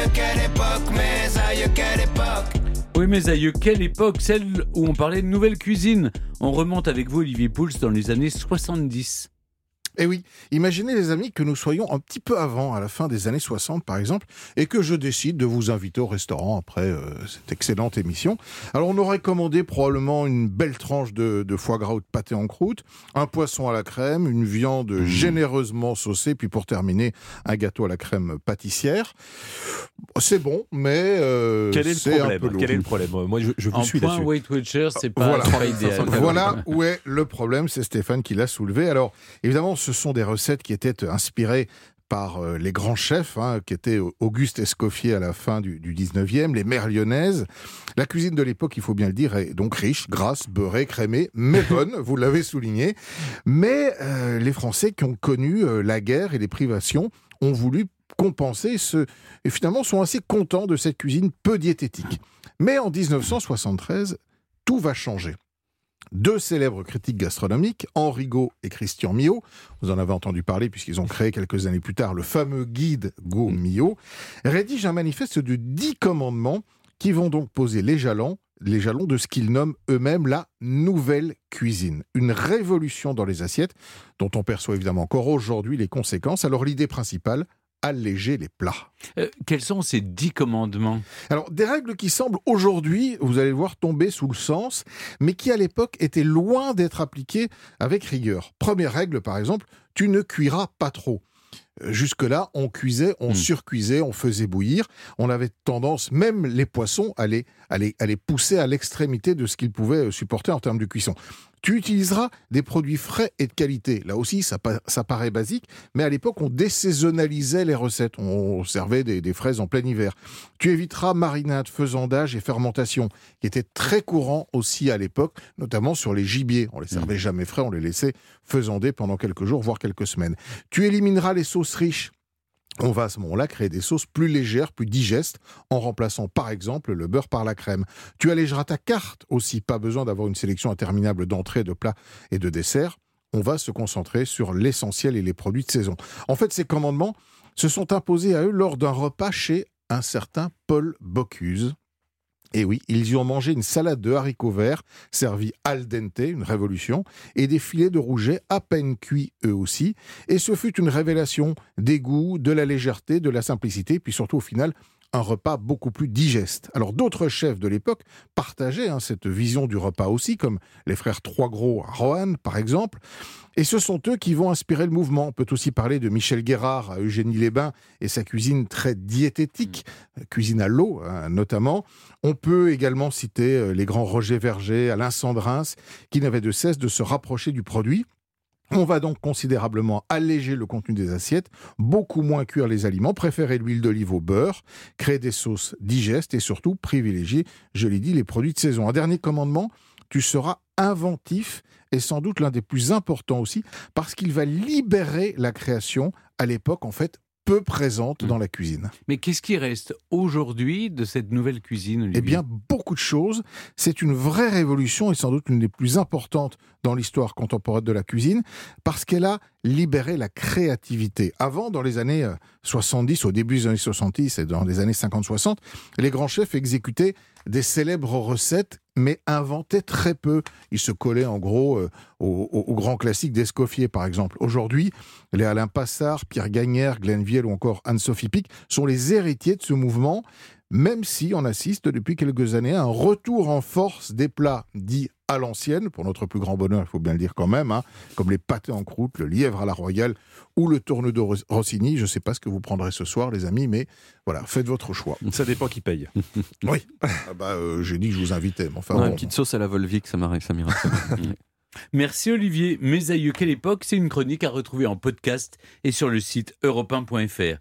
aïeux, quelle époque, mes aïeux, quelle époque. Oui, mes aïeux, quelle époque, celle où on parlait de nouvelle cuisine. On remonte avec vous, Olivier Pouls, dans les années 70. Eh oui, imaginez les amis que nous soyons un petit peu avant, à la fin des années 60 par exemple, et que je décide de vous inviter au restaurant après euh, cette excellente émission. Alors on aurait commandé probablement une belle tranche de, de foie gras ou de pâté en croûte, un poisson à la crème, une viande Mmh. généreusement saucée, puis pour terminer, un gâteau à la crème pâtissière. C'est bon, mais euh, Quel est le un problème peu. Quel est le problème Moi, je, je vous En suis point. Weight Watcher, c'est pas, Voilà. pas idéal. Voilà où est le problème, c'est Stéphane qui l'a soulevé. Alors, évidemment, ce sont des recettes qui étaient inspirées par euh, les grands chefs, hein, qui étaient Auguste Escoffier à la fin du, du 19e, les mères lyonnaises. La cuisine de l'époque, il faut bien le dire, est donc riche, grasse, beurrée, crémée, mais bonne, vous l'avez souligné. Mais euh, les Français qui ont connu euh, la guerre et les privations ont voulu compenser ce... et finalement sont assez contents de cette cuisine peu diététique. Mais en 1973, tout va changer. Deux célèbres critiques gastronomiques, Henri Gaud et Christian Millot, vous en avez entendu parler puisqu'ils ont créé quelques années plus tard le fameux guide Gaud-Millot, rédigent un manifeste de dix commandements qui vont donc poser les jalons, les jalons de ce qu'ils nomment eux-mêmes la nouvelle cuisine. Une révolution dans les assiettes dont on perçoit évidemment encore aujourd'hui les conséquences. Alors l'idée principale, alléger les plats. Euh, quels sont ces dix commandements? Alors, des règles qui semblent aujourd'hui, vous allez le voir, tomber sous le sens, mais qui à l'époque étaient loin d'être appliquées avec rigueur. Première règle, par exemple, tu ne cuiras pas trop. Euh, Jusque-là, on cuisait, on Hmm. surcuisait, on faisait bouillir. On avait tendance, même les poissons, à les, à les- à les pousser à l'extrémité de ce qu'ils pouvaient supporter en termes de cuisson. Tu utiliseras des produits frais et de qualité. Là aussi, ça, pa- ça paraît basique, mais à l'époque, on désaisonnalisait les recettes. On servait des, des fraises en plein hiver. Tu éviteras marinade, faisandage et fermentation, qui étaient très courants aussi à l'époque, notamment sur les gibiers. On les servait jamais frais, on les laissait faisander pendant quelques jours, voire quelques semaines. Tu élimineras les sauces riches. On va à ce moment-là créer des sauces plus légères, plus digestes, en remplaçant par exemple le beurre par la crème. Tu allégeras ta carte aussi, pas besoin d'avoir une sélection interminable d'entrées, de plats et de desserts. On va se concentrer sur l'essentiel et les produits de saison. En fait, ces commandements se sont imposés à eux lors d'un repas chez un certain Paul Bocuse. Et oui, ils y ont mangé une salade de haricots verts, servie al dente, une révolution, et des filets de rouget à peine cuits eux aussi. Et ce fut une révélation des goûts, de la légèreté, de la simplicité, puis surtout au final, un repas beaucoup plus digeste. Alors d'autres chefs de l'époque partageaient hein, cette vision du repas aussi, comme les frères Trois Gros à Roanne par exemple. Et ce sont eux qui vont inspirer le mouvement. On peut aussi parler de Michel Guérard à Eugénie Les-Bains et sa cuisine très diététique, euh, cuisine à l'eau hein, notamment. On peut également citer euh, les grands Roger Verger, Alain Sandrins, qui n'avaient de cesse de se rapprocher du produit. On va donc considérablement alléger le contenu des assiettes, beaucoup moins cuire les aliments, préférer l'huile d'olive au beurre, créer des sauces digestes et surtout privilégier, je l'ai dit, les produits de saison. Un dernier commandement, tu seras inventif et sans doute l'un des plus importants aussi, parce qu'il va libérer la création à l'époque en fait peu présente dans la cuisine. Mais qu'est-ce qui reste aujourd'hui de cette nouvelle cuisine Olivier? Eh bien, beaucoup de choses. C'est une vraie révolution et sans doute l'une des plus importantes dans l'histoire contemporaine de la cuisine parce qu'elle a libéré la créativité. Avant, dans les années euh, 70, au début des années 70 et dans les années 50-60, les grands chefs exécutaient des célèbres recettes mais inventaient très peu. Ils se collaient en gros euh, aux, grands classiques d'Escoffier, par exemple. Aujourd'hui, les Alain Passard, Pierre Gagnère, Glenn Vielle ou encore Anne-Sophie Pic sont les héritiers de ce mouvement même si on assiste depuis quelques années à un retour en force des plats dits à l'ancienne, pour notre plus grand bonheur, il faut bien le dire quand même, hein, comme les pâtés en croûte, le lièvre à la royale ou le tourne de Rossini. Je ne sais pas ce que vous prendrez ce soir, les amis, mais voilà, faites votre choix. Ça dépend qui paye. Oui, ah bah, euh, j'ai dit que je vous invitais, mais enfin Ouais, bon. Une petite sauce à la Volvic, ça m'arrive, ça m'ira. Merci Olivier. Mes aïeux, quelle époque? C'est une chronique à retrouver en podcast et sur le site europe1.fr.